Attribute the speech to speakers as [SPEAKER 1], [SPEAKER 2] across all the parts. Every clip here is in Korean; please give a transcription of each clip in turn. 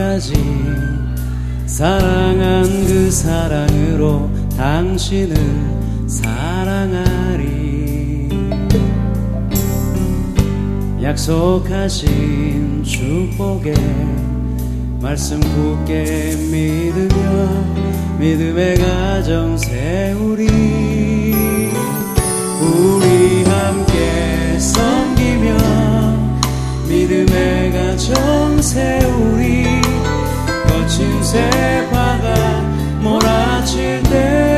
[SPEAKER 1] 죽기까지 사랑한 그 사랑으로 당신을 사랑하리. 약속하신 축복에 말씀 굳게 믿으며 믿음의 가정 세우리. 우리 함께 섬기며 믿음의 가정 세우리 새바가 몰아칠 때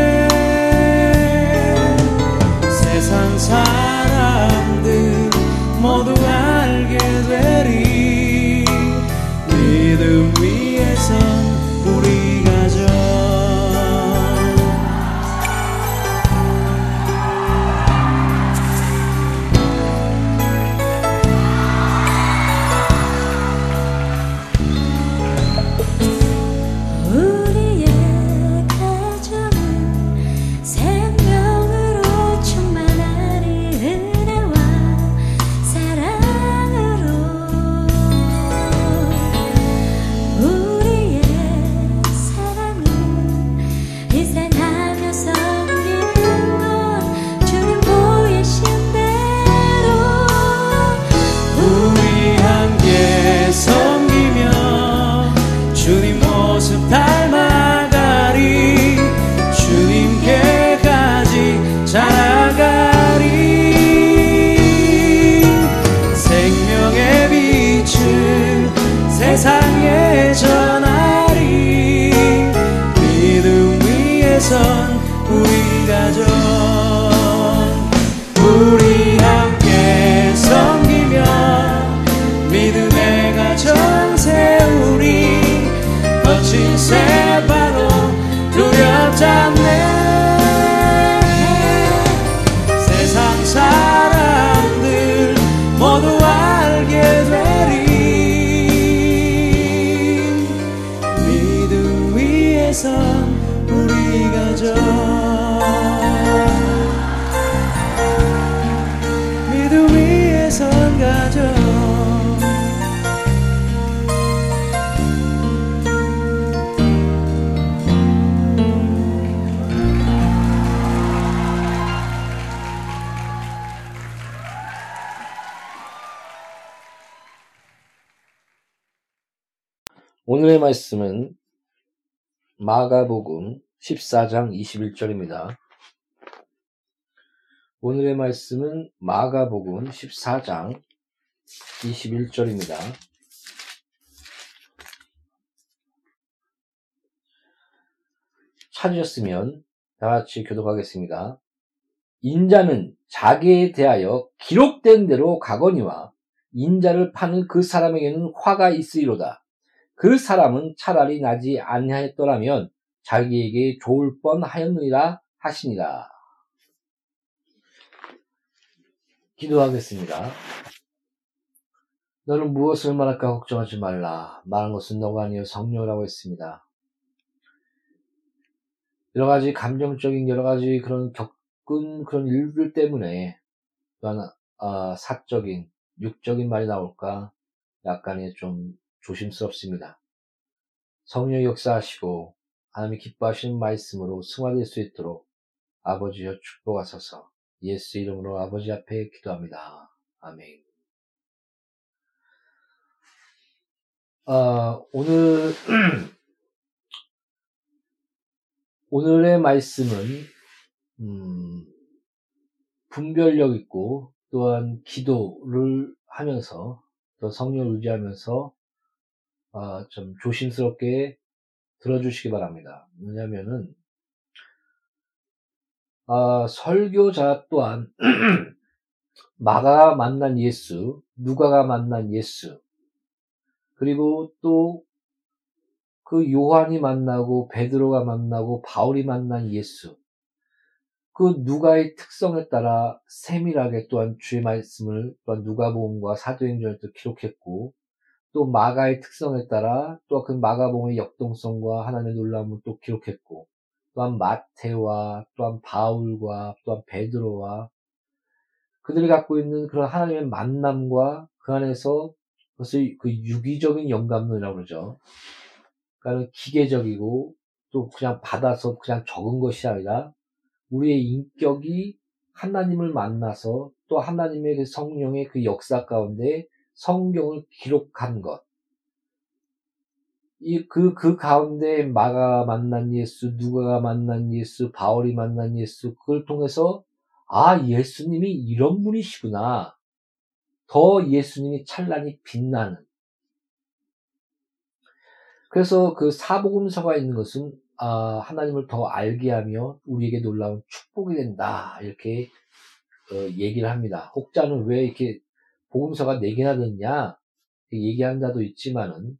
[SPEAKER 2] 마가복음 14장 21절입니다. 오늘의 말씀은 마가복음 14장 21절입니다. 찾으셨으면 다 같이 교독하겠습니다. 인자는 자기에 대하여 기록된 대로 가거니와 인자를 파는 그 사람에게는 화가 있으리로다. 그 사람은 차라리 나지 아니하였더라면 자기에게 좋을 뻔하였느니라 하시니라. 기도하겠습니다. 너는 무엇을 말할까 걱정하지 말라. 말한 것은 너가 아니여 성령이라고 했습니다. 여러 가지 감정적인 여러 가지 그런 겪은 그런 일들 때문에 또한 아, 사적인 육적인 말이 나올까 약간의 좀 조심스럽습니다. 성령 역사하시고 하나님이 기뻐하시는 말씀으로 승화될 수 있도록 아버지여 축복하소서 예수 이름으로 아버지 앞에 기도합니다. 아멘. 아, 오늘 오늘의 말씀은 음, 분별력 있고 또한 기도를 하면서 또 성령을 의지하면서 아, 좀 조심스럽게 들어주시기 바랍니다. 왜냐하면은 아, 설교자 또한 마가가 만난 예수, 누가가 만난 예수, 그리고 또 그 요한이 만나고 베드로가 만나고 바울이 만난 예수, 그 누가의 특성에 따라 세밀하게 또한 주의 말씀을 또한 누가복음과 사도행전을 또 기록했고 또 마가의 특성에 따라 또 그 마가복음의 역동성과 하나님의 놀라움을 또 기록했고 또한 마테와 또한 바울과 또한 베드로와 그들이 갖고 있는 그런 하나님의 만남과 그 안에서 그것을 그 유기적인 영감론이라고 그러죠. 그러니까 기계적이고 또 그냥 받아서 그냥 적은 것이 아니라 우리의 인격이 하나님을 만나서 또 하나님의 그 성령의 그 역사 가운데 성경을 기록한 것. 이, 그, 그 가운데 마가 만난 예수, 누가가 만난 예수, 바울이 만난 예수, 그걸 통해서, 아, 예수님이 이런 분이시구나. 더 예수님이 찬란히 빛나는. 그래서 그 사복음서가 있는 것은 아, 하나님을 더 알게 하며 우리에게 놀라운 축복이 된다. 이렇게 어, 얘기를 합니다. 혹자는 왜 이렇게 복음서가 네 개나 됐냐 얘기하는 자도 있지만은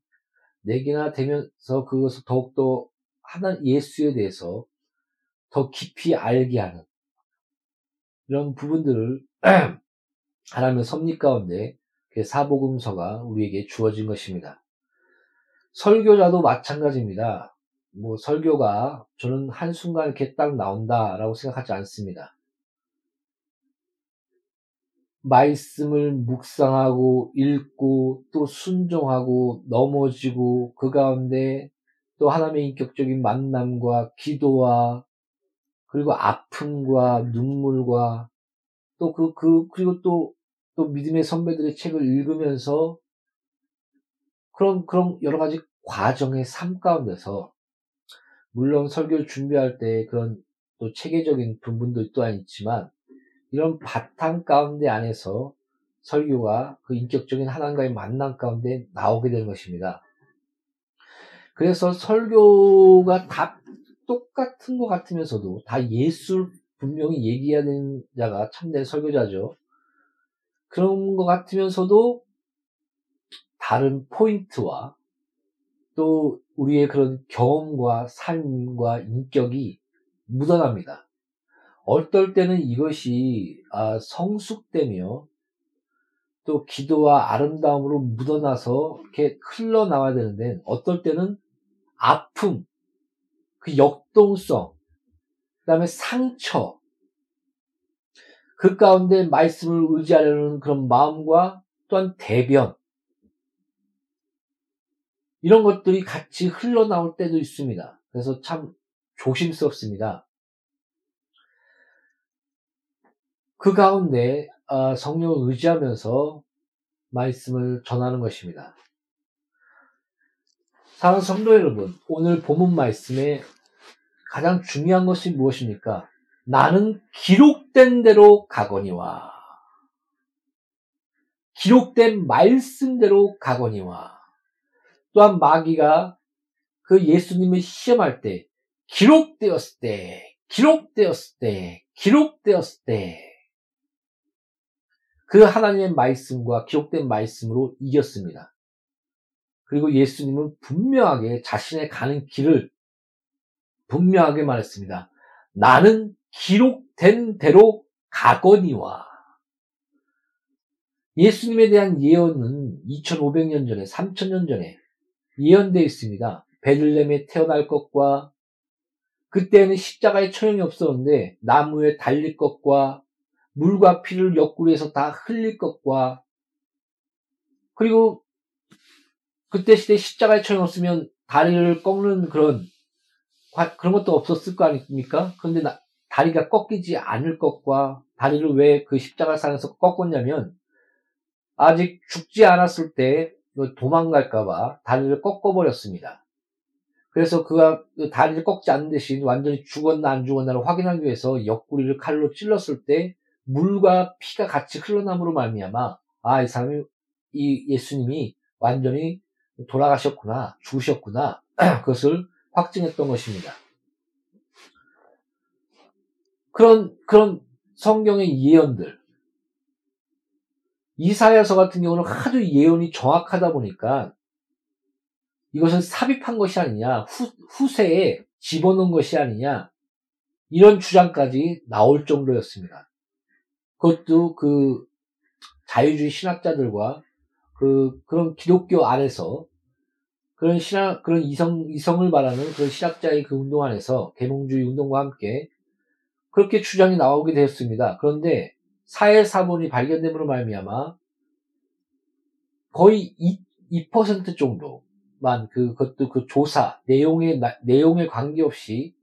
[SPEAKER 2] 네 개나 되면서 그것을 더욱더 하나 예수에 대해서 더 깊이 알게 하는 이런 부분들을 하나님의 섭리 가운데 사복음서가 우리에게 주어진 것입니다. 설교자도 마찬가지입니다. 뭐 설교가 저는 한순간 이렇게 딱 나온다라고 생각하지 않습니다. 말씀을 묵상하고 읽고 또 순종하고 넘어지고 그 가운데 또 하나님의 인격적인 만남과 기도와 그리고 아픔과 눈물과 또 그, 그, 그리고 또, 또 믿음의 선배들의 책을 읽으면서 그런, 그런 여러 가지 과정의 삶 가운데서 물론 설교를 준비할 때 그런 또 체계적인 부분도 또한 있지만 이런 바탕 가운데 안에서 설교가 그 인격적인 하나님과의 만남 가운데 나오게 되는 것입니다. 그래서 설교가 다 똑같은 것 같으면서도 다 예수 분명히 얘기해야 되는 자가 참된 설교자죠. 그런 것 같으면서도 다른 포인트와 또 우리의 그런 경험과 삶과 인격이 묻어납니다. 어떨 때는 이것이 아, 성숙되며 또 기도와 아름다움으로 묻어나서 이렇게 흘러나와야 되는데 어떨 때는 아픔, 그 역동성, 그 다음에 상처, 그 가운데 말씀을 의지하려는 그런 마음과 또한 대변, 이런 것들이 같이 흘러나올 때도 있습니다. 그래서 참 조심스럽습니다. 그 가운데 아, 성령을 의지하면서 말씀을 전하는 것입니다. 사랑하는 성도 여러분, 오늘 본문 말씀에 가장 중요한 것이 무엇입니까? 나는 기록된 대로 가거니와 기록된 말씀대로 가거니와 또한 마귀가 그 예수님을 시험할 때 기록되었을 때 기록되었을 때 기록되었을 때 그 하나님의 말씀과 기록된 말씀으로 이겼습니다. 그리고 예수님은 분명하게 자신의 가는 길을 분명하게 말했습니다. 나는 기록된 대로 가거니와. 예수님에 대한 예언은 2500년 전에, 3000년 전에 예언되어 있습니다. 베들렘에 태어날 것과 그때는 십자가에 처형이 없었는데 나무에 달릴 것과 물과 피를 옆구리에서 다 흘릴 것과 그리고 그때 시대 십자가에 처형 없으면 다리를 꺾는 그런 그런 것도 없었을 거 아닙니까? 그런데 나, 다리가 꺾이지 않을 것과 다리를 왜 그 십자가 상에서 꺾었냐면 아직 죽지 않았을 때 도망갈까봐 다리를 꺾어버렸습니다. 그래서 그가 그 다리를 꺾지 않는 대신 완전히 죽었나 안 죽었나를 확인하기 위해서 옆구리를 칼로 찔렀을 때 물과 피가 같이 흘러남으로 말미암아 아 이 사람이 이 예수님이 완전히 돌아가셨구나 죽으셨구나 그것을 확증했던 것입니다. 그런 그런 성경의 예언들 이사야서 같은 경우는 하도 예언이 정확하다 보니까 이것은 삽입한 것이 아니냐 후, 후세에 집어넣은 것이 아니냐 이런 주장까지 나올 정도였습니다. 그것도 그 자유주의 신학자들과 그 그런 기독교 안에서 그런 신학 그런 이성 이성을 말하는 그런 신학자의 그 운동 안에서 계몽주의 운동과 함께 그렇게 주장이 나오게 되었습니다. 그런데 사회 사본이 발견됨으로 말미암아 거의 2, 2% 정도만 그, 그것도 그 조사, 내용에, 내용에 관계없이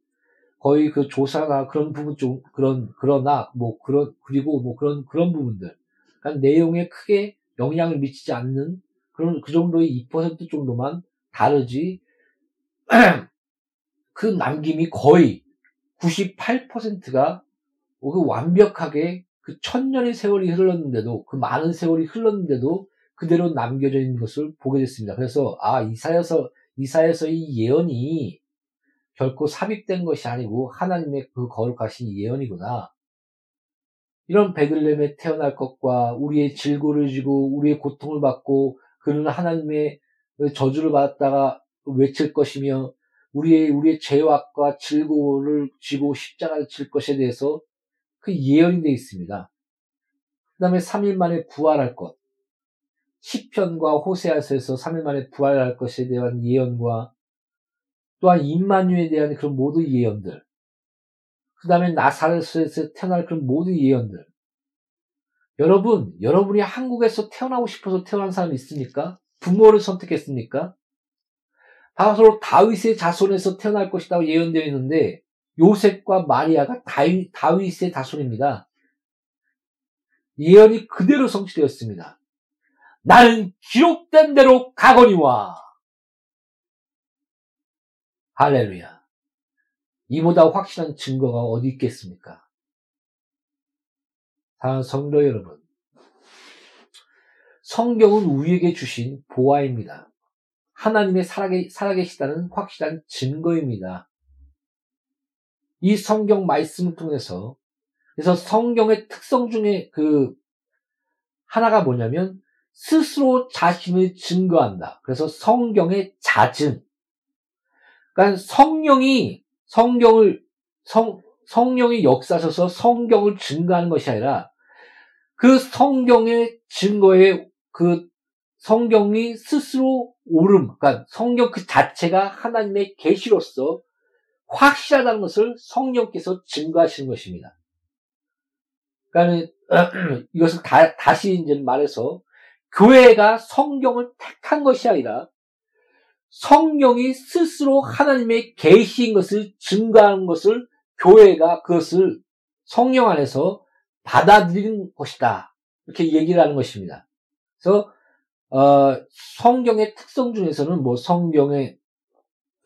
[SPEAKER 2] 거의 그 조사가 그런 부분 좀, 그런, 그러나, 뭐, 그런, 그리고 뭐 그런, 그런 부분들. 그러니까 내용에 크게 영향을 미치지 않는 그런, 그 정도의 2% 정도만 다르지, 그 남김이 거의 98%가 그 완벽하게 그 천년의 세월이 흘렀는데도, 그 많은 세월이 흘렀는데도 그대로 남겨져 있는 것을 보게 됐습니다. 그래서, 아, 이사에서, 이사에서 이 예언이 결코 삽입된 것이 아니고 하나님의 그 거룩하신 예언이구나. 이런 베들렘에 태어날 것과 우리의 질고를 지고 우리의 고통을 받고 그는 하나님의 저주를 받았다가 외칠 것이며 우리의 우리의 죄악과 질고를 지고 십자가를 칠 것에 대해서 그 예언이 되어 있습니다. 그 다음에 3일 만에 부활할 것. 시편과 호세아서에서 3일 만에 부활할 것에 대한 예언과 또한 임마누에 대한 그런 모든 예언들. 그 다음에 나사렛에서 태어날 그런 모든 예언들. 여러분, 여러분이 한국에서 태어나고 싶어서 태어난 사람 있습니까? 부모를 선택했습니까? 바로 다윗의 자손에서 태어날 것이라고 예언되어 있는데 요셉과 마리아가 다윗, 다윗의 자손입니다. 예언이 그대로 성취되었습니다. 나는 기록된 대로 가거니와 할렐루야. 이보다 확실한 증거가 어디 있겠습니까? 사랑하는 성도 여러분. 성경은 우리에게 주신 보화입니다. 하나님의 살아계시다는 확실한 증거입니다. 이 성경 말씀을 통해서 그래서 성경의 특성 중에 그 하나가 뭐냐면 스스로 자신을 증거한다. 그래서 성경의 잦은 그러니까 성령이 성경을 성 성령이 역사셔서 성경을 증거하는 것이 아니라 그 성경의 증거에 그 성경이 스스로 옳음, 그러니까 성경 그 자체가 하나님의 계시로서 확실하다는 것을 성령께서 증거하시는 것입니다. 그러니까 이것을 다, 다시 이제 말해서 교회가 성경을 택한 것이 아니라 성령이 스스로 하나님의 계시인 것을 증거하는 것을 교회가 그것을 성령 안에서 받아들이는 것이다. 이렇게 얘기를 하는 것입니다. 그래서 어, 성경의 특성 중에서는 뭐 성경의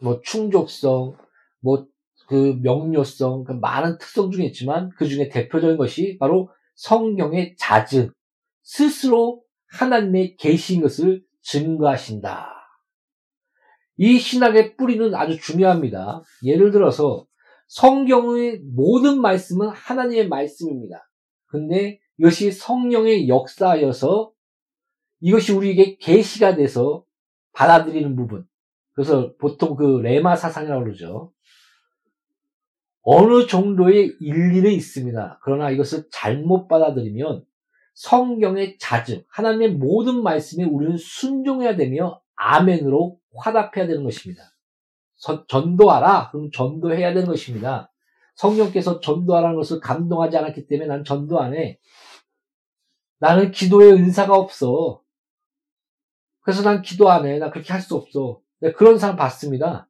[SPEAKER 2] 뭐 충족성, 뭐 그 명료성, 그 많은 특성 중에 있지만 그 중에 대표적인 것이 바로 성경의 잦음, 스스로 하나님의 계시인 것을 증거하신다. 이 신학의 뿌리는 아주 중요합니다. 예를 들어서 성경의 모든 말씀은 하나님의 말씀입니다. 근데 이것이 성령의 역사여서 이것이 우리에게 계시가 돼서 받아들이는 부분. 그래서 보통 그 레마 사상이라고 그러죠. 어느 정도의 일리는 있습니다. 그러나 이것을 잘못 받아들이면 성경의 잦음, 하나님의 모든 말씀에 우리는 순종해야 되며 아멘으로 화답해야 되는 것입니다. 전도하라. 그럼 전도해야 되는 것입니다. 성령께서 전도하라는 것을 감동하지 않았기 때문에 난 전도 안 해. 나는 기도의 은사가 없어. 그래서 난 기도 안 해. 나 그렇게 할 수 없어. 네, 그런 사람 봤습니다.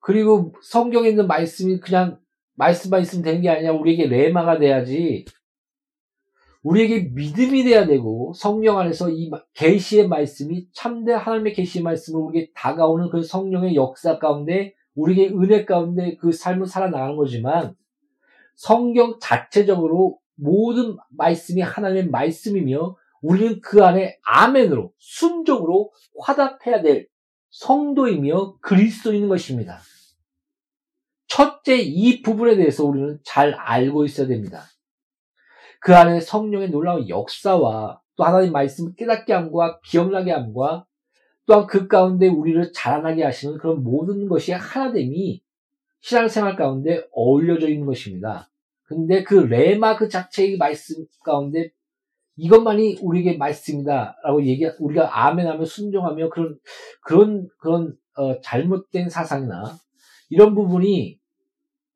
[SPEAKER 2] 그리고 성경에 있는 말씀이 그냥 말씀만 있으면 되는 게 아니라 우리에게 레마가 돼야지 우리에게 믿음이 돼야 되고 성령 안에서 이 계시의 말씀이 참된 하나님의 계시의 말씀을 우리에게 다가오는 그 성령의 역사 가운데 우리에게 은혜 가운데 그 삶을 살아나가는 거지만 성경 자체적으로 모든 말씀이 하나님의 말씀이며 우리는 그 안에 아멘으로 순종으로 화답해야 될 성도이며 그리스도인 것입니다. 첫째 이 부분에 대해서 우리는 잘 알고 있어야 됩니다. 그 안에 성령의 놀라운 역사와 또 하나님 말씀을 깨닫게 함과 기억나게 함과 또한 그 가운데 우리를 자라나게 하시는 그런 모든 것이 하나됨이 신앙생활 가운데 어울려져 있는 것입니다. 근데 그 레마 그 자체의 말씀 가운데 이것만이 우리에게 말씀이다라고 얘기 우리가 아멘하며 순종하며 그런 그런 그런 어, 잘못된 사상이나 이런 부분이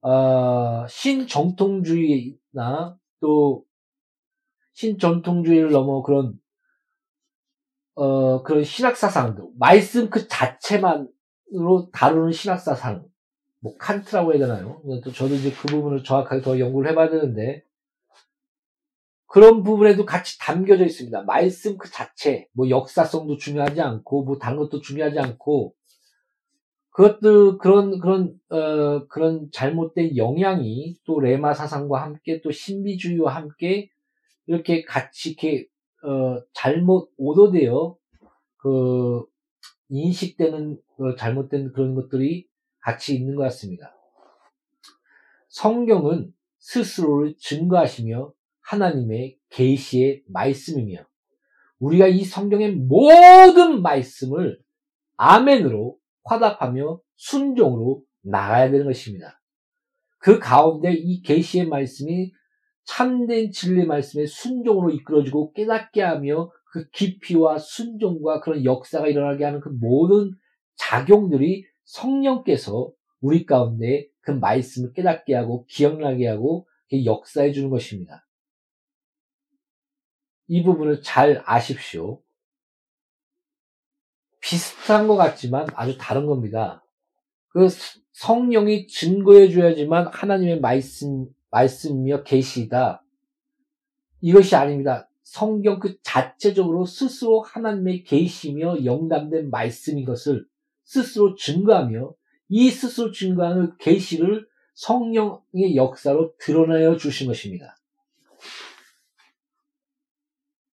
[SPEAKER 2] 어, 신정통주의나 또 신전통주의를 넘어 그런 어 그런 신학 사상도 말씀 그 자체만으로 다루는 신학 사상 뭐 칸트라고 해야 되나요? 또 저도 이제 그 부분을 정확하게 더 연구를 해봐야 되는데 그런 부분에도 같이 담겨져 있습니다. 말씀 그 자체, 뭐 역사성도 중요하지 않고, 뭐 다른 것도 중요하지 않고, 그것도 그런 그런 어 그런 잘못된 영향이 또 레마 사상과 함께 또 신비주의와 함께 이렇게 같이 이렇게 어 잘못 오도되어 그 인식되는 그 잘못된 그런 것들이 같이 있는 것 같습니다. 성경은 스스로를 증거하시며 하나님의 계시의 말씀이며 우리가 이 성경의 모든 말씀을 아멘으로 화답하며 순종으로 나가야 되는 것입니다. 그 가운데 이 계시의 말씀이 참된 진리 말씀의 순종으로 이끌어지고 깨닫게 하며 그 깊이와 순종과 그런 역사가 일어나게 하는 그 모든 작용들이 성령께서 우리 가운데 그 말씀을 깨닫게 하고 기억나게 하고 역사해 주는 것입니다. 이 부분을 잘 아십시오. 비슷한 것 같지만 아주 다른 겁니다. 그 성령이 증거해 줘야지만 하나님의 말씀, 말씀이며 계시다. 이것이 아닙니다. 성경 그 자체적으로 스스로 하나님의 계시며 영감된 말씀인 것을 스스로 증거하며 이 스스로 증거하는 계시를 성령의 역사로 드러내어 주신 것입니다.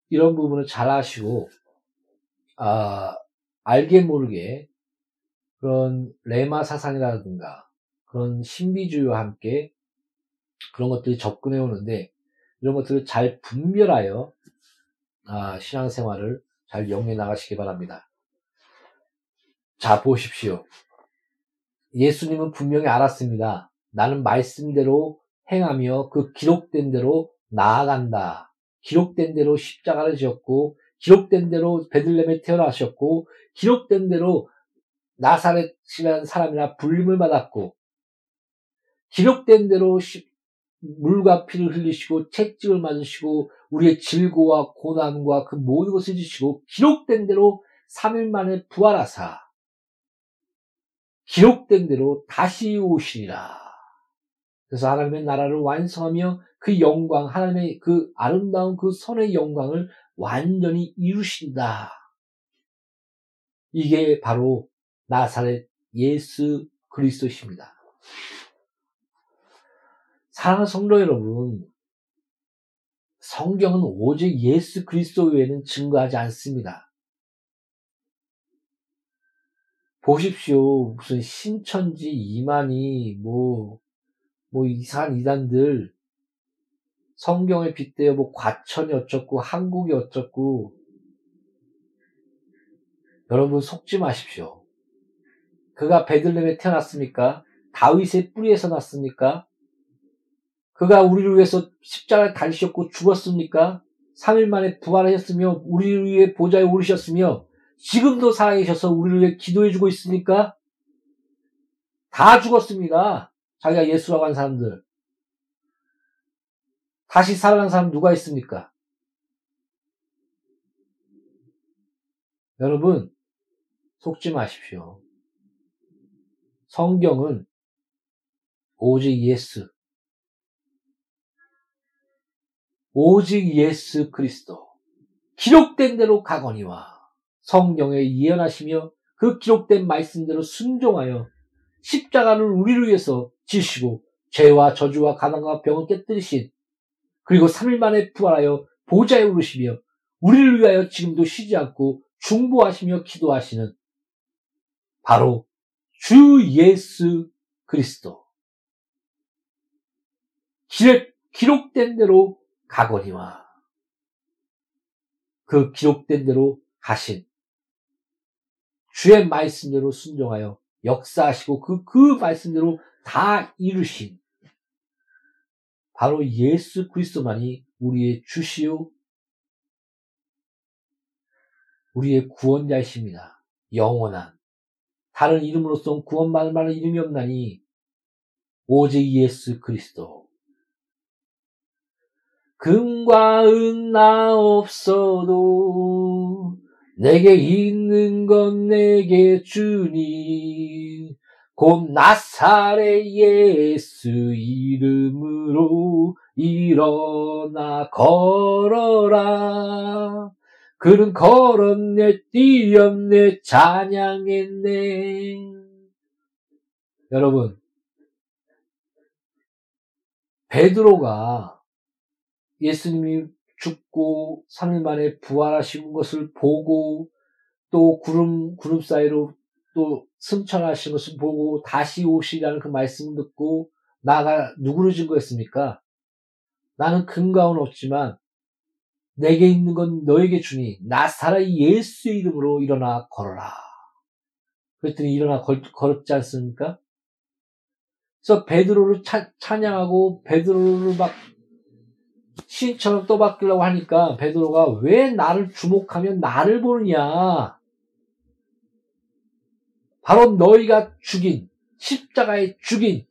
[SPEAKER 2] 이런 부분을 잘 아시고 아, 알게 모르게 그런 레마 사상이라든가 그런 신비주의와 함께 그런 것들이 접근해 오는데 이런 것들을 잘 분별하여 아, 신앙생활을 잘 영위해 나가시기 바랍니다. 자 보십시오. 예수님은 분명히 알았습니다. 나는 말씀대로 행하며 그 기록된 대로 나아간다. 기록된 대로 십자가를 지었고 기록된 대로 베들렘에 태어나셨고 기록된 대로 나사렛이라는 사람이나 불림을 받았고 기록된 대로 물과 피를 흘리시고 채찍을 맞으시고 우리의 질고와 고난과 그 모든 것을 지시고 기록된 대로 3일 만에 부활하사 기록된 대로 다시 오시리라. 그래서 하나님의 나라를 완성하며 그 영광, 하나님의 그 아름다운 그 선의 영광을 완전히 이루신다. 이게 바로 나사렛 예수 그리스도십니다. 사랑하는 성도 여러분, 성경은 오직 예수 그리스도 외에는 증거하지 않습니다. 보십시오. 무슨 신천지 이만희, 뭐, 뭐 이상한 이단들, 성경에 빗대어 뭐 과천이 어쩌고 한국이 어쩌고 여러분 속지 마십시오. 그가 베들렘에 태어났습니까? 다윗의 뿌리에서 났습니까? 그가 우리를 위해서 십자가에 달리셨고 죽었습니까? 3일 만에 부활하셨으며 우리를 위해 보좌에 오르셨으며 지금도 살아계셔서 우리를 위해 기도해 주고 있습니까? 다 죽었습니다. 자기가 예수라고 한 사람들. 다시 살아난 사람 누가 있습니까? 여러분, 속지 마십시오. 성경은 오직 예수, 오직 예수 그리스도, 기록된 대로 가거니와 성경에 예언하시며 그 기록된 말씀대로 순종하여 십자가를 우리를 위해서 지시고 죄와 저주와 가난과 병을 깨뜨리신 그리고 3일 만에 부활하여 보좌에 오르시며 우리를 위하여 지금도 쉬지 않고 중보하시며 기도하시는 바로 주 예수 그리스도. 기록된 대로 가거니와 그 기록된 대로 가신 주의 말씀대로 순종하여 역사하시고 그, 그 말씀대로 다 이루신 바로 예수 그리스도만이 우리의 주시오. 우리의 구원자이십니다. 영원한. 다른 이름으로서 구원받을 만한 이름이 없나니 오직 예수 그리스도 금과 은 나 없어도 내게 있는 건 내게 주니 곧 나사렛 예수 이름으로 일어나 걸어라. 그는 걸었네 뛰었네 찬양했네. 여러분 베드로가 예수님이 죽고 3일 만에 부활하신 것을 보고 또 구름 구름 사이로 또 승천하신 것을 보고 다시 오시라는 그 말씀을 듣고 나가 누구를 증거했습니까? 나는 근가은 없지만 내게 있는 건 너에게 주니 나사라 예수 이름으로 일어나 걸어라. 그랬더니 일어나 걸, 걸었지 않습니까? 그래서 베드로를 차, 찬양하고 베드로를 막 신처럼 떠받기려고 하니까 베드로가 왜 나를 주목하면 나를 보느냐? 바로 너희가 죽인 십자가에 죽인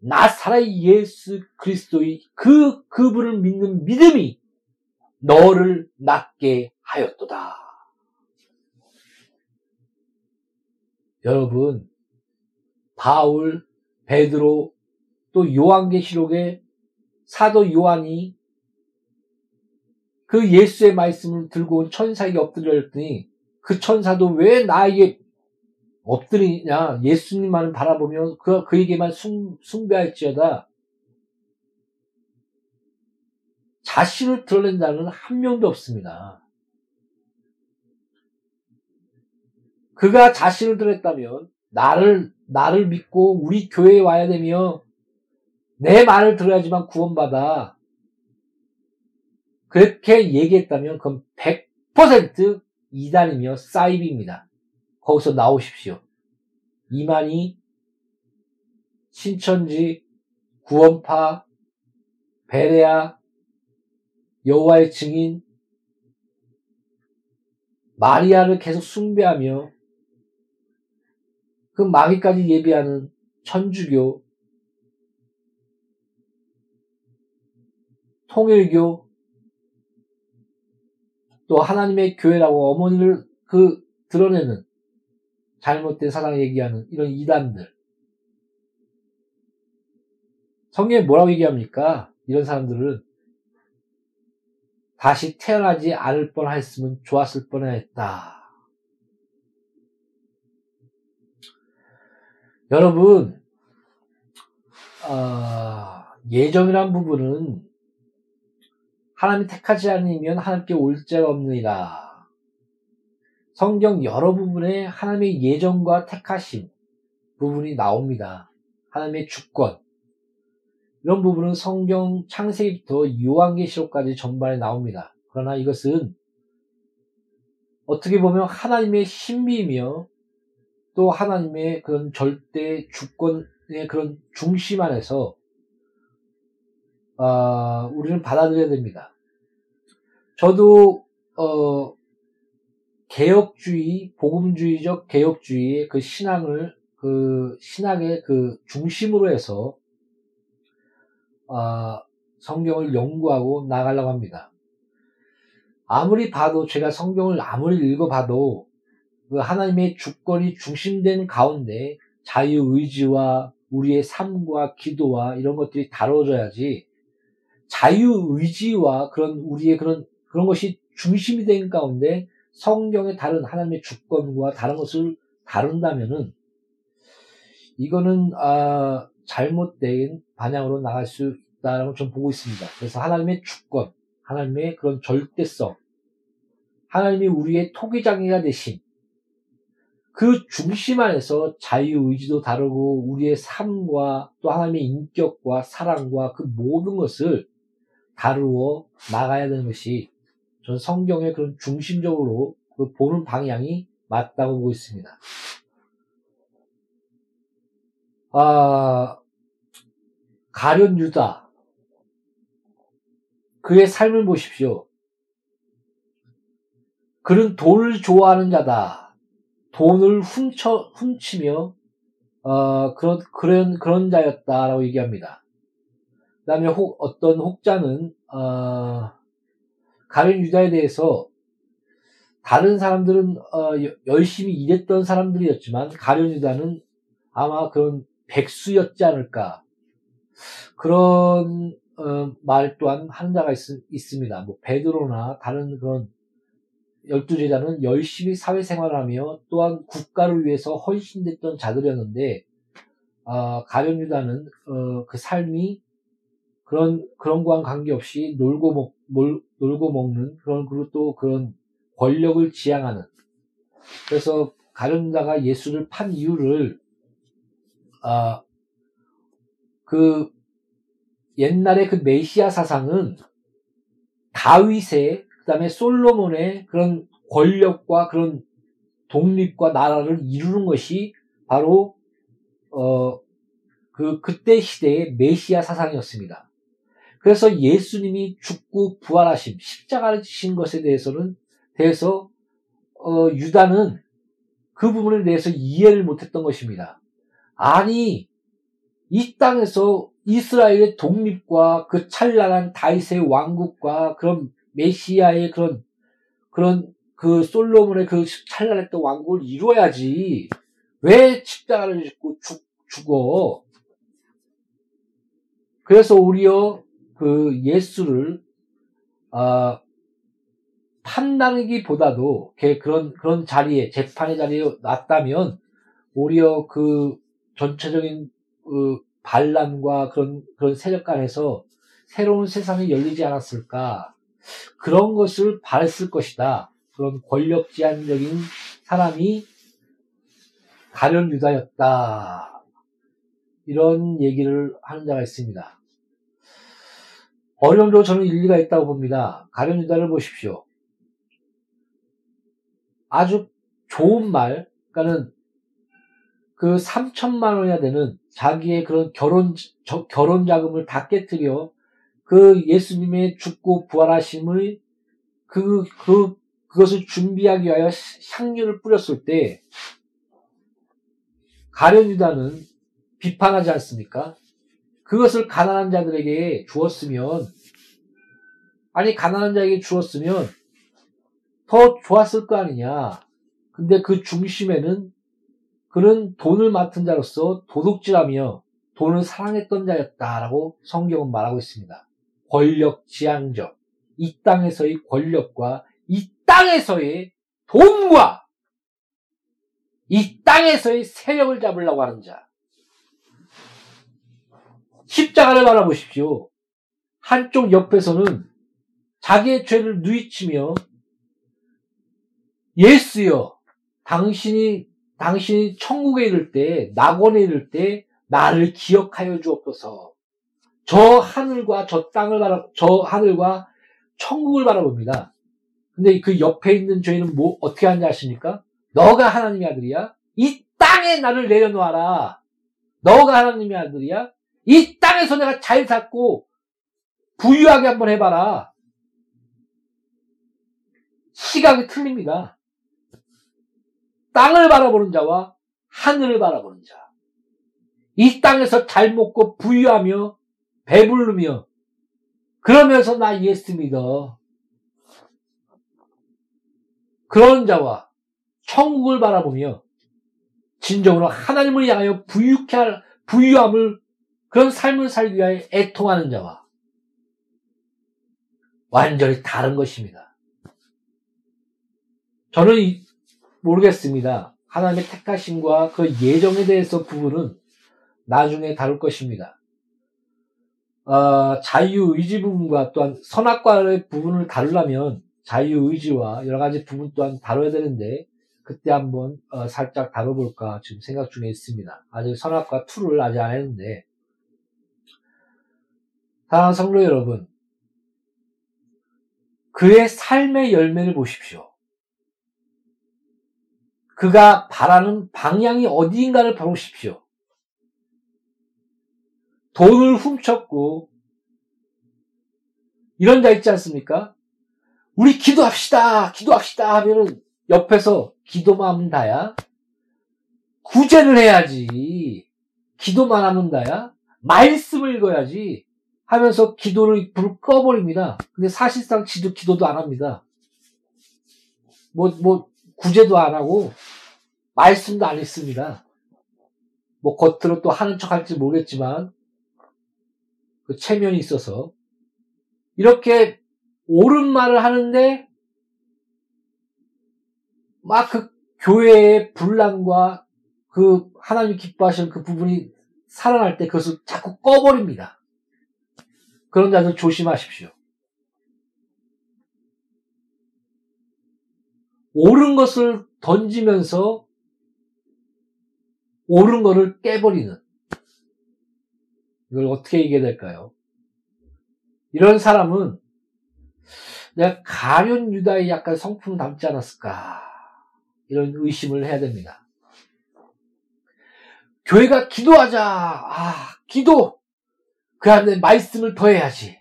[SPEAKER 2] 나사라의 예수 그리스도의 그 그분을 믿는 믿음이 너를 낫게 하였도다. 여러분, 바울, 베드로, 또 요한계시록의 사도 요한이 그 예수의 말씀을 들고 온 천사에게 엎드렸더니 그 천사도 왜 나에게 엎드리냐 예수님만 바라보며 그, 그에게만 숭, 숭배할지어다 자신을 드러낸다는 한 명도 없습니다. 그가 자신을 드렸다면 나를 나를 믿고 우리 교회에 와야 되며 내 말을 들어야지만 구원받아. 그렇게 얘기했다면 그건 100% 이단이며 사이비입니다. 거기서 나오십시오. 이만희, 신천지, 구원파, 베레아, 여호와의 증인, 마리아를 계속 숭배하며 그 마귀까지 예비하는 천주교, 통일교, 또 하나님의 교회라고 어머니를 그 드러내는 잘못된 사랑 얘기하는 이런 이단들. 성경에 뭐라고 얘기합니까? 이런 사람들은 다시 태어나지 않을 뻔했으면 좋았을 뻔했다. 여러분, 어, 예정이란 부분은 하나님이 택하지 않으면 하나님께 올 자가 없느니라. 성경 여러 부분에 하나님의 예정과 택하심 부분이 나옵니다. 하나님의 주권. 이런 부분은 성경 창세기부터 요한계시록까지 전반에 나옵니다. 그러나 이것은 어떻게 보면 하나님의 신비이며 또 하나님의 그런 절대 주권의 그런 중심 안에서 어, 우리는 받아들여야 됩니다. 저도 어, 개혁주의, 복음주의적 개혁주의의 그 신앙을 그 신학의 그 중심으로 해서 어, 성경을 연구하고 나가려고 합니다. 아무리 봐도 제가 성경을 아무리 읽어봐도 그 하나님의 주권이 중심된 가운데 자유 의지와 우리의 삶과 기도와 이런 것들이 다뤄져야지 자유의지와 그런 우리의 그런 그런 것이 중심이 된 가운데 성경의 다른 하나님의 주권과 다른 것을 다룬다면은 이거는 아, 잘못된 반향으로 나갈 수 있다라고 좀 보고 있습니다. 그래서 하나님의 주권, 하나님의 그런 절대성, 하나님이 우리의 토기장애가 되신 그 중심 안에서 자유의지도 다르고 우리의 삶과 또 하나님의 인격과 사랑과 그 모든 것을 다루어 나가야 되는 것이 전 성경의 그런 중심적으로 그 보는 방향이 맞다고 보고 있습니다. 아, 가련 유다. 그의 삶을 보십시오. 그는 돈을 좋아하는 자다. 돈을 훔쳐, 훔치며, 어, 그런, 그런, 그런 자였다라고 얘기합니다. 그다음에 혹, 어떤 혹자는 어, 가룟 유다에 대해서 다른 사람들은 어, 여- 열심히 일했던 사람들이었지만 가룟 유다는 아마 그런 백수였지 않을까 그런 어, 말 또한 하는 자가 있, 있습니다. 뭐 베드로나 다른 그런 열두 제자는 열심히 사회생활을 하며 또한 국가를 위해서 헌신됐던 자들이었는데 아, 가룟 유다는 어, 그 삶이 그런 그런 거랑 관계없이 놀고 먹 놀, 놀고 먹는 그런 그리고 또 그런 권력을 지향하는 그래서 가룟 유다가 예수를 판 이유를 아, 그 옛날에 그 메시아 사상은 다윗의 그다음에 솔로몬의 그런 권력과 그런 독립과 나라를 이루는 것이 바로 어 그 그때 시대의 메시아 사상이었습니다. 그래서 예수님이 죽고 부활하심, 십자가를 지신 것에 대해서는 대해서 어 유다는 그 부분에 대해서 이해를 못했던 것입니다. 아니 이 땅에서 이스라엘의 독립과 그 찬란한 다윗의 왕국과 그런 메시아의 그런 그런 그 솔로몬의 그 찬란했던 왕국을 이루어야지 왜 십자가를 짓고 죽, 죽어? 그래서 오히려 그 예수를 아 판단하기보다도 걔 그런 그런 자리에 재판의 자리에 놨다면 오히려 그 전체적인 그 반란과 그런 그런 세력 간에서 새로운 세상이 열리지 않았을까. 그런 것을 바랬을 것이다. 그런 권력 지향적인 사람이 가련 유다였다. 이런 얘기를 하는 자가 있습니다. 어려움도 저는 일리가 있다고 봅니다. 가련 유다를 보십시오. 아주 좋은 말, 그러니까는 그 3천만 원이나 되는 자기의 그런 결혼, 저- 결혼 자금을 다 깨뜨려 그 예수님의 죽고 부활하심을 그, 그, 그것을 준비하기 위하여 향유를 뿌렸을 때 가련 유다는 비판하지 않습니까? 그것을 가난한 자들에게 주었으면 아니 가난한 자에게 주었으면 더 좋았을 거 아니냐. 근데 그 중심에는 그는 돈을 맡은 자로서 도둑질하며 돈을 사랑했던 자였다라고 성경은 말하고 있습니다. 권력 지향적 이 땅에서의 권력과 이 땅에서의 돈과 이 땅에서의 세력을 잡으려고 하는 자. 십자가를 바라보십시오. 한쪽 옆에서는 자기의 죄를 누이치며 예수여, 당신이 당신이 천국에 이를 때, 낙원에 이를 때 나를 기억하여 주옵소서. 저 하늘과 저 땅을 바라, 저 하늘과 천국을 바라봅니다. 근데 그 옆에 있는 죄인은 뭐 어떻게 하는지 아십니까? 너가 하나님의 아들이야? 이 땅에 나를 내려놓아라. 너가 하나님의 아들이야? 이 땅에서 내가 잘 살고 부유하게 한번 해봐라. 시각이 틀립니다. 땅을 바라보는 자와 하늘을 바라보는 자. 이 땅에서 잘 먹고 부유하며 배부르며 그러면서 나 예수 믿어. 그런 자와 천국을 바라보며 진정으로 하나님을 향하여 부유케 할, 부유함을 그런 삶을 살기 위하여 애통하는 자와 완전히 다른 것입니다. 저는 이- 모르겠습니다. 하나님의 택하심과 그 예정에 대해서 부분은 나중에 다룰 것입니다. 어, 자유의지 부분과 또한 선악과의 부분을 다루려면 자유의지와 여러 가지 부분 또한 다뤄야 되는데 그때 한번 어, 살짝 다뤄볼까 지금 생각 중에 있습니다. 아직 선악과 2를 아직 안 했는데 사랑하는 성도 여러분 그의 삶의 열매를 보십시오. 그가 바라는 방향이 어디인가를 보십시오. 돈을 훔쳤고 이런 자 있지 않습니까? 우리 기도합시다, 기도합시다 하면은 옆에서 기도만 하면 다야? 구제를 해야지. 기도만 하면 다야? 말씀을 읽어야지. 하면서 기도를 불을 꺼버립니다. 근데 사실상 지도 기도도 안 합니다. 뭐, 뭐, 구제도 안 하고, 말씀도 안 했습니다. 뭐, 겉으로 또 하는 척 할지 모르겠지만, 그 체면이 있어서, 이렇게 옳은 말을 하는데, 막 그 교회의 분란과 그 하나님 기뻐하시는 그 부분이 살아날 때 그것을 자꾸 꺼버립니다. 그런 자들 조심하십시오. 옳은 것을 던지면서 옳은 것을 깨버리는 이걸 어떻게 얘기해야 될까요? 이런 사람은 내가 가련 유다의 약간 성품 담지 않았을까 이런 의심을 해야 됩니다. 교회가 기도하자. 아, 기도. 그 안에 말씀을 더해야지.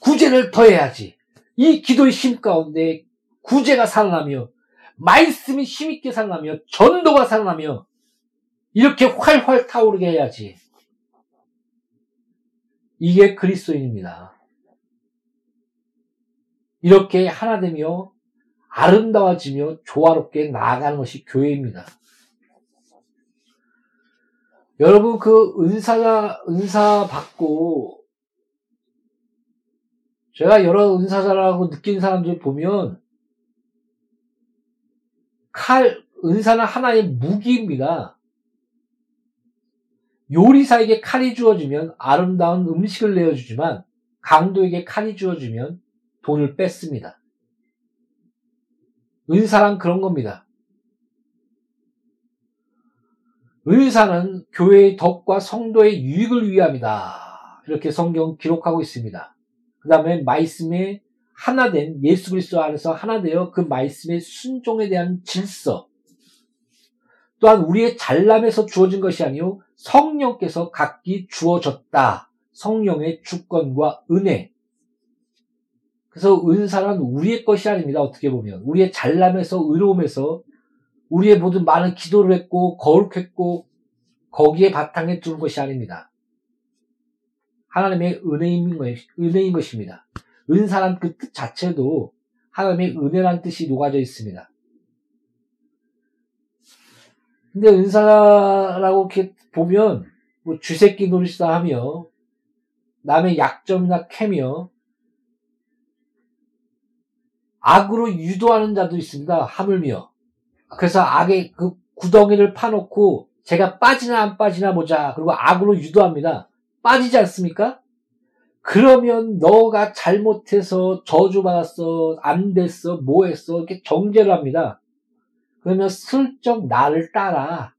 [SPEAKER 2] 구제를 더해야지. 이 기도의 힘 가운데 구제가 살아나며 말씀이 힘있게 살아나며 전도가 살아나며 이렇게 활활 타오르게 해야지. 이게 그리스도인입니다. 이렇게 하나 되며 아름다워지며 조화롭게 나아가는 것이 교회입니다. 여러분 그 은사가 은사 받고 제가 여러 은사자라고 느낀 사람들 보면 칼 은사는 하나의 무기입니다. 요리사에게 칼이 주어지면 아름다운 음식을 내어주지만 강도에게 칼이 주어지면 돈을 뺐습니다. 은사란 그런 겁니다. 의사는 교회의 덕과 성도의 유익을 위함이다. 이렇게 성경 기록하고 있습니다. 그 다음에 말씀에 하나 된 예수 그리스도 안에서 하나 되어 그 말씀의 순종에 대한 질서 또한 우리의 잘남에서 주어진 것이 아니요 성령께서 각기 주어졌다. 성령의 주권과 은혜. 그래서 은사란 우리의 것이 아닙니다. 어떻게 보면 우리의 잘남에서 의로움에서 우리의 모든 많은 기도를 했고 거룩했고 거기에 바탕에 두는 것이 아닙니다. 하나님의 은혜인, 은혜인 것입니다. 은사란 그 뜻 자체도 하나님의 은혜란 뜻이 녹아져 있습니다. 근데 은사라고 이렇게 보면 뭐 쥐새끼 노릇이다 하며 남의 약점이나 캐며 악으로 유도하는 자도 있습니다. 하물며 그래서 악의 그 구덩이를 파놓고 제가 빠지나 안 빠지나 보자. 그리고 악으로 유도합니다. 빠지지 않습니까? 그러면 너가 잘못해서 저주받았어, 안 됐어, 뭐 했어, 이렇게 정죄를 합니다. 그러면 슬쩍 나를 따라.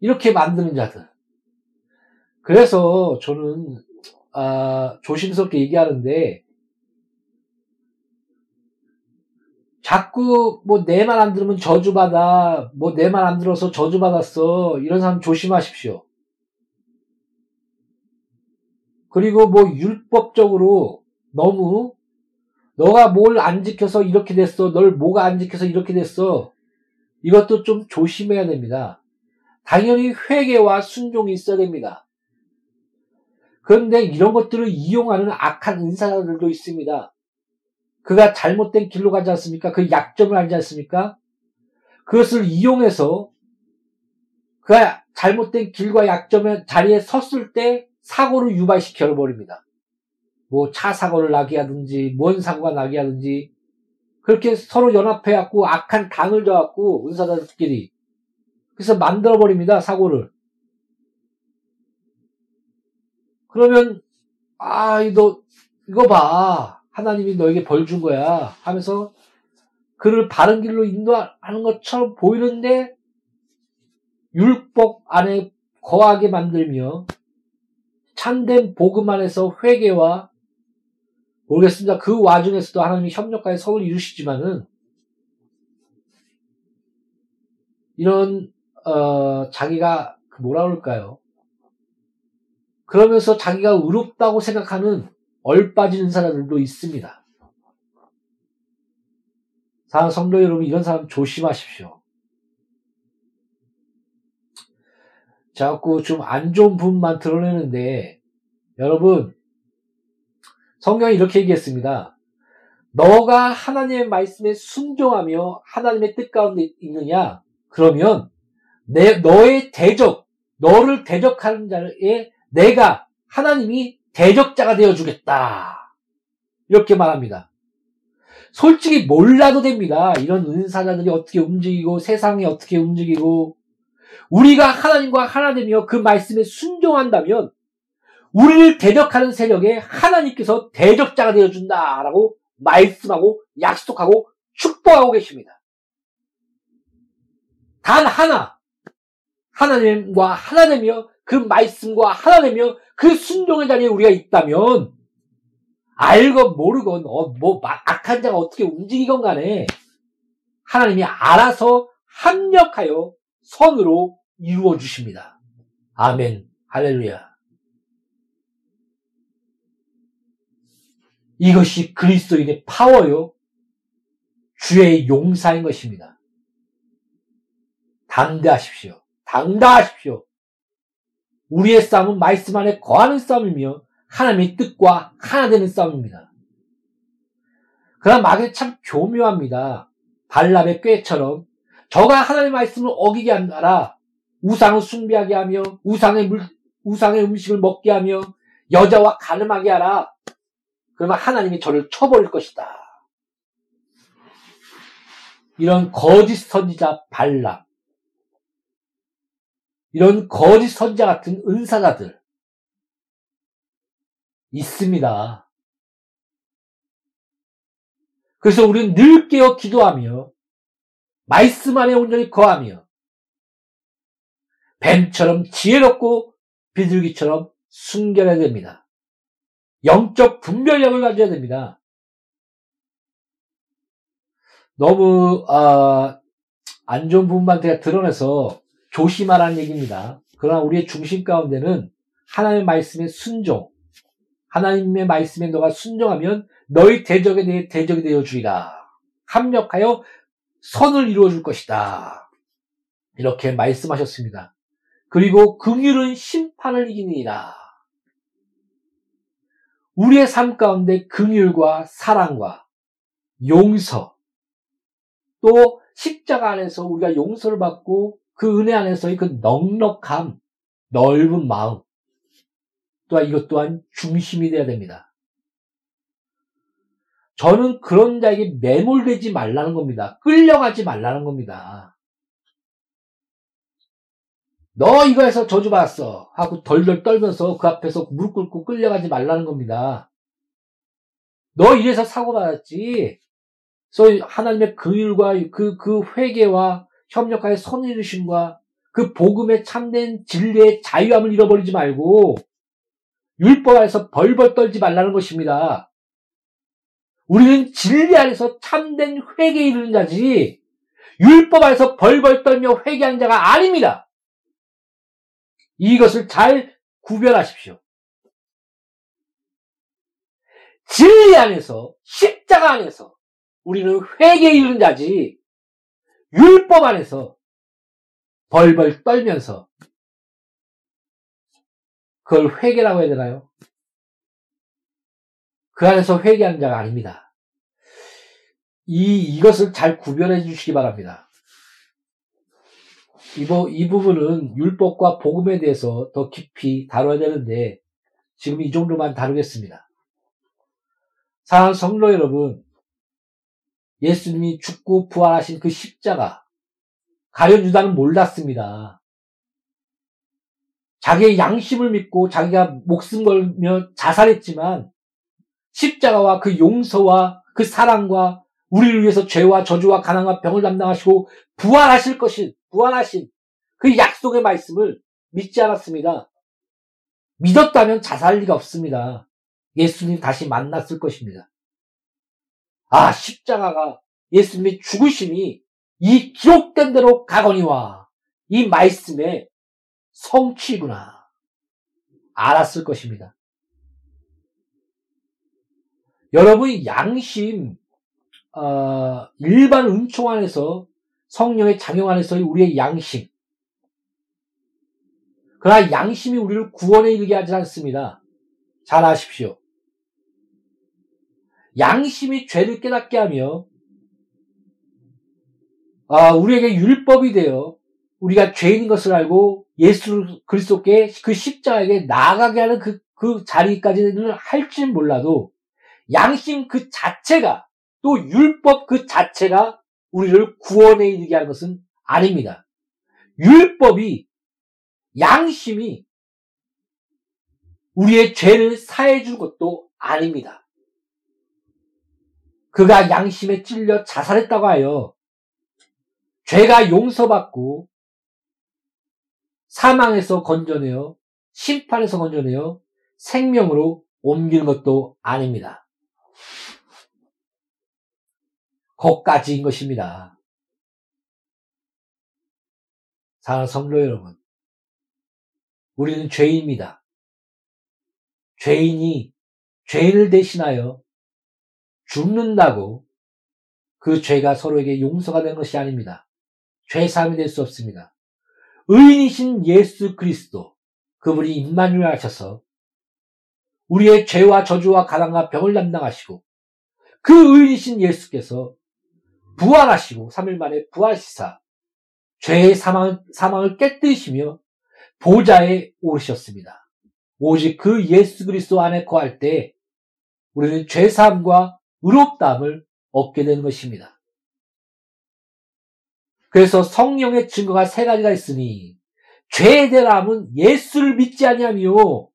[SPEAKER 2] 이렇게 만드는 자들. 그래서 저는, 아, 조심스럽게 얘기하는데, 자꾸 뭐 내 말 안 들으면 저주받아. 뭐 내 말 안 들어서 저주받았어. 이런 사람 조심하십시오. 그리고 뭐 율법적으로 너무 너가 뭘 안 지켜서 이렇게 됐어. 널 뭐가 안 지켜서 이렇게 됐어. 이것도 좀 조심해야 됩니다. 당연히 회개와 순종이 있어야 됩니다. 그런데 이런 것들을 이용하는 악한 은사들도 있습니다. 그가 잘못된 길로 가지 않습니까? 그 약점을 알지 않습니까? 그것을 이용해서 그가 잘못된 길과 약점의 자리에 섰을 때 사고를 유발시켜 버립니다. 뭐 차 사고를 나게 하든지 뭔 사고가 나게 하든지 그렇게 서로 연합해 갖고 악한 당을 져 갖고 은사자들끼리 그래서 만들어 버립니다 사고를 그러면 아 이거 이거 봐 하나님이 너에게 벌 준 거야 하면서 그를 바른 길로 인도하는 것처럼 보이는데 율법 안에 거하게 만들며 참된 복음 안에서 회개와 모르겠습니다. 그 와중에서도 하나님이 협력하여 성을 이루시지만은 이런 어, 자기가 그 뭐라 그럴까요? 그러면서 자기가 의롭다고 생각하는 얼빠지는 사람들도 있습니다. 사랑 성도 여러분, 이런 사람 조심하십시오. 자꾸 좀 안 좋은 부분만 드러내는데, 여러분, 성경이 이렇게 얘기했습니다. 너가 하나님의 말씀에 순종하며 하나님의 뜻 가운데 있느냐? 그러면 내, 너의 대적, 너를 대적하는 자에 내가 하나님이 대적자가 되어주겠다. 이렇게 말합니다. 솔직히 몰라도 됩니다. 이런 은사자들이 어떻게 움직이고 세상이 어떻게 움직이고 우리가 하나님과 하나 되며 그 말씀에 순종한다면 우리를 대적하는 세력에 하나님께서 대적자가 되어준다라고 말씀하고 약속하고 축복하고 계십니다. 단 하나 하나님과 하나 되며 그 말씀과 하나 되며 그 순종의 자리에 우리가 있다면 알건 모르건 어, 뭐 악한 자가 어떻게 움직이건 간에 하나님이 알아서 합력하여 선으로 이루어 주십니다. 아멘. 할렐루야. 이것이 그리스도인의 파워요. 주의 용사인 것입니다. 당대하십시오. 당당하십시오. 우리의 싸움은 말씀 안에 거하는 싸움이며 하나님의 뜻과 하나 되는 싸움입니다. 그러나 마귀는 참 교묘합니다. 발람의 꾀처럼 저가 하나님의 말씀을 어기게 하라 우상을 숭배하게 하며 우상의 물, 우상의 음식을 먹게 하며 여자와 가늠하게 하라. 그러면 하나님이 저를 쳐버릴 것이다. 이런 거짓 선지자 발람, 이런 거짓 선자 같은 은사자들 있습니다. 그래서 우리는 늘 깨어 기도하며 말씀 안에 온전히 거하며 뱀처럼 지혜롭고 비둘기처럼 순결해야 됩니다. 영적 분별력을 가져야 됩니다. 너무 어, 안 좋은 부분만 제가 드러내서 조심하라는 얘기입니다. 그러나 우리의 중심 가운데는 하나님의 말씀에 순종, 하나님의 말씀에 너가 순종하면 너희 대적에 대해 대적이 되어 주리라. 합력하여 선을 이루어 줄 것이다. 이렇게 말씀하셨습니다. 그리고 긍휼은 심판을 이기니라. 우리의 삶 가운데 긍휼과 사랑과 용서 또 십자가 안에서 우리가 용서를 받고 그 은혜 안에서의 그 넉넉함, 넓은 마음 또한 이것 또한 중심이 되어야 됩니다. 저는 그런 자에게 매몰되지 말라는 겁니다. 끌려가지 말라는 겁니다. 너 이거 해서 저주받았어. 하고 덜덜 떨면서 그 앞에서 무릎 꿇고 끌려가지 말라는 겁니다. 너 이래서 사고받았지. 그래서 하나님의 그 일과 그, 그 회개와 협력하여 선이루심과 그 복음의 참된 진리의 자유함을 잃어버리지 말고 율법 안에서 벌벌 떨지 말라는 것입니다. 우리는 진리 안에서 참된 회개에 이르는 자지 율법 안에서 벌벌 떨며 회개한 자가 아닙니다. 이것을 잘 구별하십시오. 진리 안에서, 십자가 안에서 우리는 회개에 이른 자지, 율법 안에서 벌벌 떨면서 그걸 회개라고 해야 되나요? 그 안에서 회개하는 자가 아닙니다. 이, 이것을 잘 구별해 주시기 바랍니다. 이, 이 부분은 율법과 복음에 대해서 더 깊이 다뤄야 되는데 지금 이 정도만 다루겠습니다. 사랑하는 성도 여러분, 예수님이 죽고 부활하신 그 십자가 가련 유다는 몰랐습니다. 자기의 양심을 믿고 자기가 목숨 걸며 자살했지만 십자가와 그 용서와 그 사랑과 우리를 위해서 죄와 저주와 가난과 병을 담당하시고 부활하실 것인 부활하신 그 약속의 말씀을 믿지 않았습니다. 믿었다면 자살할 리가 없습니다. 예수님 다시 만났을 것입니다. 아, 십자가가 예수님의 죽으심이 이 기록된 대로 가거니와 이 말씀의 성취구나. 알았을 것입니다. 여러분이 양심, 어, 일반 은총 안에서 성령의 작용 안에서의 우리의 양심. 그러나 양심이 우리를 구원에 이르게 하지 않습니다. 잘 아십시오. 양심이 죄를 깨닫게 하며 아, 우리에게 율법이 되어 우리가 죄인인 것을 알고 예수 그리스도께 그 십자가에게 나아가게 하는 그, 그 자리까지는 할지 몰라도 양심 그 자체가 또 율법 그 자체가 우리를 구원에 이르게 하는 것은 아닙니다. 율법이 양심이 우리의 죄를 사해 줄 것도 아닙니다. 그가 양심에 찔려 자살했다고 하여 죄가 용서받고 사망에서 건져내어 심판에서 건져내어 생명으로 옮기는 것도 아닙니다. 거까지인 것입니다. 사랑하는 성도 여러분, 우리는 죄인입니다. 죄인이 죄인을 대신하여 죽는다고 그 죄가 서로에게 용서가 되는 것이 아닙니다. 죄사함이 될 수 없습니다. 의인이신 예수 그리스도, 그분이 임마누엘 하셔서 우리의 죄와 저주와 가난과 병을 담당하시고 그 의인이신 예수께서 부활하시고 3일 만에 부활시사 죄의 사망, 사망을 깨뜨리시며 보좌에 오르셨습니다. 오직 그 예수 그리스도 안에 거할 때 우리는 죄사함과 의롭다함을 얻게 되는 것입니다. 그래서 성령의 증거가 세 가지가 있으니 죄에 대함은 예수를 믿지 아니하며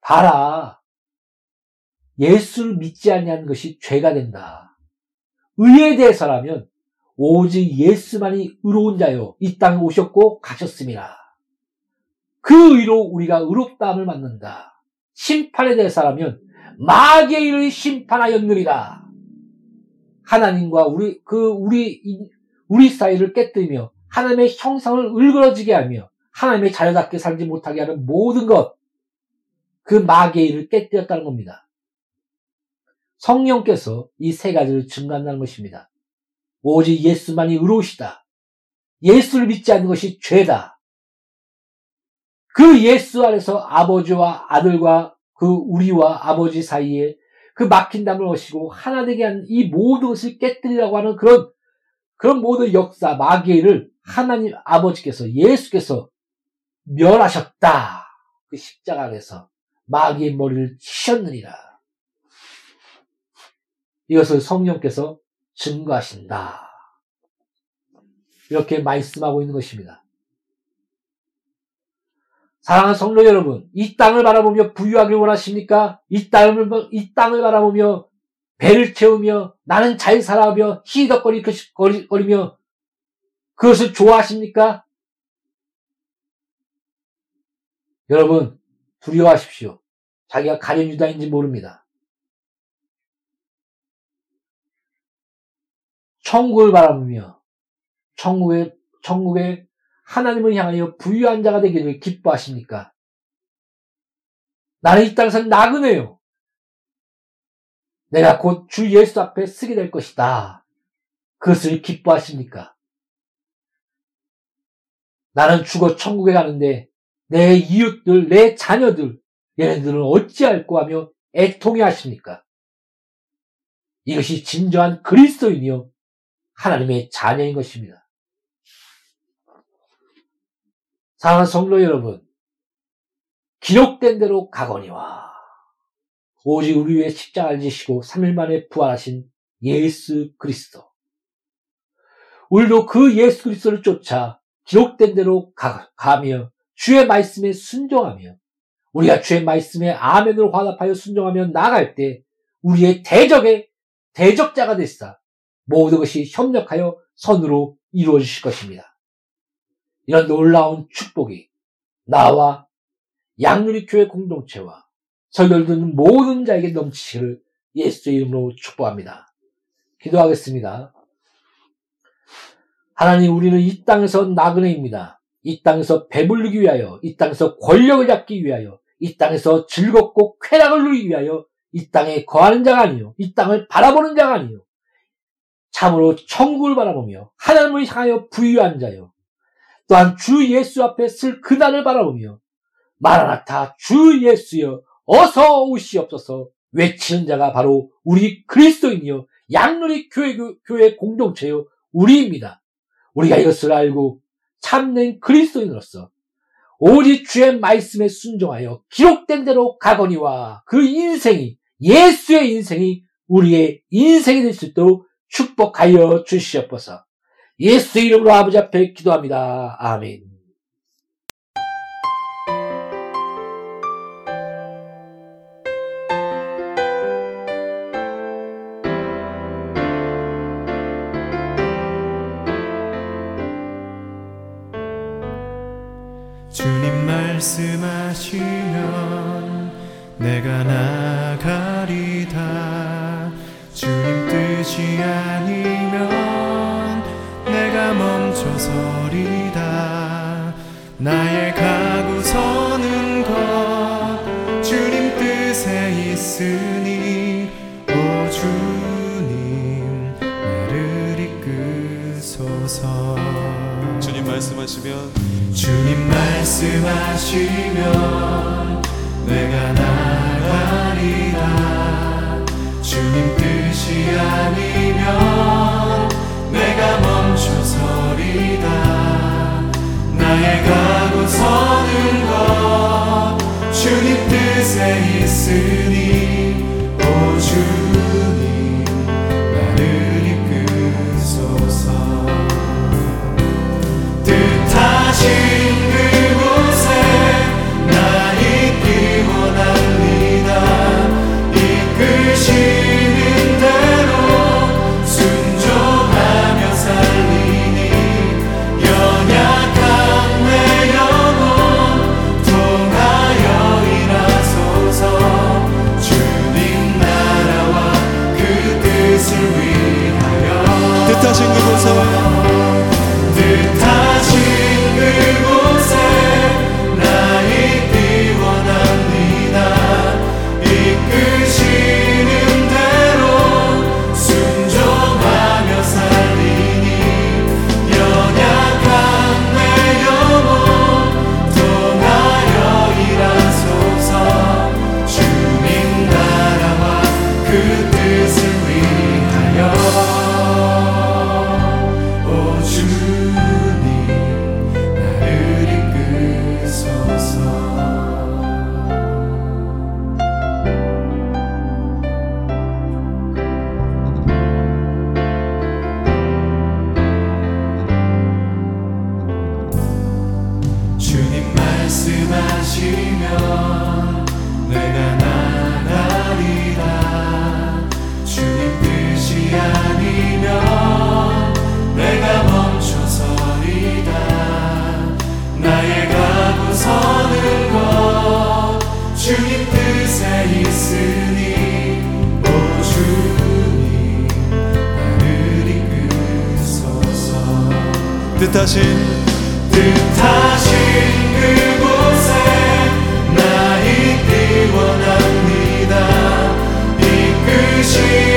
[SPEAKER 2] 봐라 예수를 믿지 아니하는 것이 죄가 된다. 의에 대해서라면 오직 예수만이 의로운 자요 이 땅에 오셨고 가셨습니다. 그 의로 우리가 의롭다함을 받는다. 심판에 대해서라면 마귀의 일을 심판하였느리라. 하나님과 우리 그 우리 우리 사이를 깨뜨리며 하나님의 형상을 을그러지게 하며 하나님의 자녀답게 살지 못하게 하는 모든 것, 그 마귀의 일을 깨뜨렸다는 겁니다. 성령께서 이 세 가지를 증거한다는 것입니다. 오직 예수만이 의로우시다. 예수를 믿지 않는 것이 죄다. 그 예수 안에서 아버지와 아들과 그 우리와 아버지 사이에 그 막힌 담을 오시고 하나 되게 한 이 모든 것을 깨뜨리라고 하는 그런 그런 모든 역사 마귀를 하나님 아버지께서 예수께서 멸하셨다. 그 십자가 안에서 마귀의 머리를 치셨느니라. 이것을 성령께서 증거하신다. 이렇게 말씀하고 있는 것입니다. 사랑하는 성도 여러분, 이 땅을 바라보며 부유하길 원하십니까? 이 땅을, 이 땅을 바라보며 배를 채우며 나는 잘 살아며 희덕거리며 그것을 좋아하십니까? 여러분, 두려워하십시오. 자기가 가련 유다인지 모릅니다. 천국을 바라보며 천국의 천국의 하나님을 향하여 부유한 자가 되기를 기뻐하십니까? 나는 이 땅에서 나그네요. 내가 곧 주 예수 앞에 쓰게 될 것이다. 그것을 기뻐하십니까? 나는 죽어 천국에 가는데 내 이웃들, 내 자녀들, 얘네들은 어찌할꼬 하며 애통해 하십니까? 이것이 진정한 그리스도인이요. 하나님의 자녀인 것입니다. 사랑하는 성도 여러분, 기록된 대로 가거니와 오직 우리 위에 십자가를 지시고 3일 만에 부활하신 예수 그리스도. 우리도 그 예수 그리스도를 쫓아 기록된 대로 가, 가며 주의 말씀에 순종하며 우리가 주의 말씀에 아멘으로 화답하여 순종하며 나갈 때 우리의 대적의 대적자가 됐사 모든 것이 협력하여 선으로 이루어지실 것입니다. 이런 놀라운 축복이 나와 양누리교회 공동체와 설교를 듣는 모든 자에게 넘치기를 예수의 이름으로 축복합니다. 기도하겠습니다. 하나님 우리는 이 땅에서 나그네입니다. 이 땅에서 배불리기 위하여, 이 땅에서 권력을 잡기 위하여, 이 땅에서 즐겁고 쾌락을 누리기 위하여 이 땅에 거하는 자가 아니요, 이 땅을 바라보는 자가 아니요, 참으로 천국을 바라보며 하나님을 향하여 부유한 자요, 또한 주 예수 앞에 쓸 그날을 바라보며 마라나타 주 예수여 어서 오시옵소서 외치는 자가 바로 우리 그리스도인이요 양누리 교회, 교회 공동체요 우리입니다. 우리가 이것을 알고 참된 그리스도인으로서 오직 주의 말씀에 순종하여 기록된 대로 가거니와 그 인생이 예수의 인생이 우리의 인생이 될 수 있도록 축복하여 주시옵소서. 예수 이름으로 아버지 앞에 기도합니다. 아멘.
[SPEAKER 1] 주님 뜻이 아니면 내가 멈춰서리다 나의 가고 서는 것 주님 뜻에 있으니 오 주님 나를 이끄소서. 뜻하신
[SPEAKER 3] 뜻하신
[SPEAKER 1] 이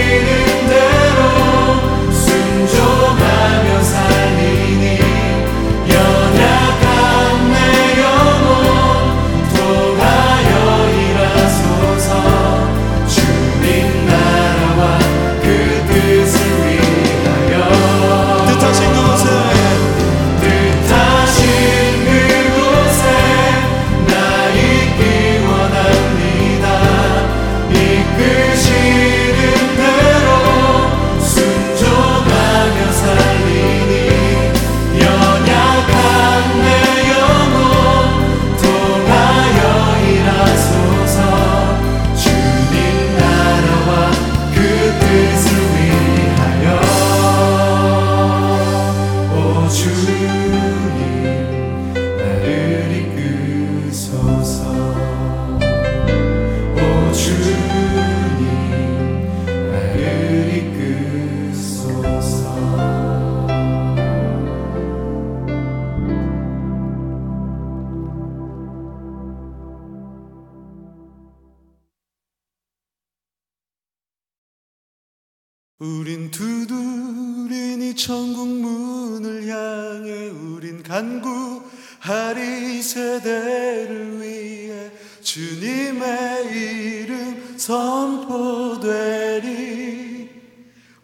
[SPEAKER 3] 천국 문을 향해 우린
[SPEAKER 1] 간구하리 세대를 위해 주님의 이름 선포되리.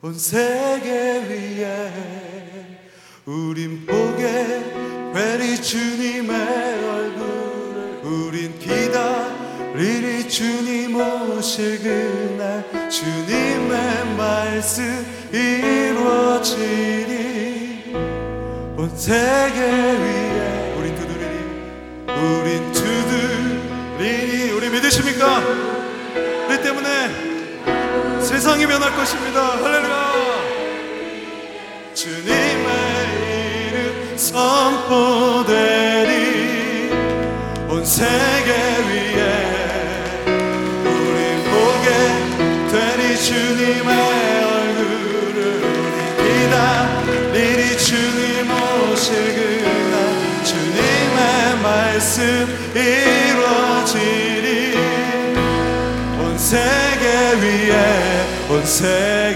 [SPEAKER 1] 온 세계 위에 우린 보게 되리 주님의 얼굴을 우린 기다리리. 주님 오실 그날 주님의 말씀 이루어지리 온 세계 위에 우린 두드리니 우린 두드리니. 우리 믿으십니까? 우리 때문에 세상이 변할 것입니다. 할렐루야. 주님의 이름 선포 이루어지리 온 세계 위에 온 세계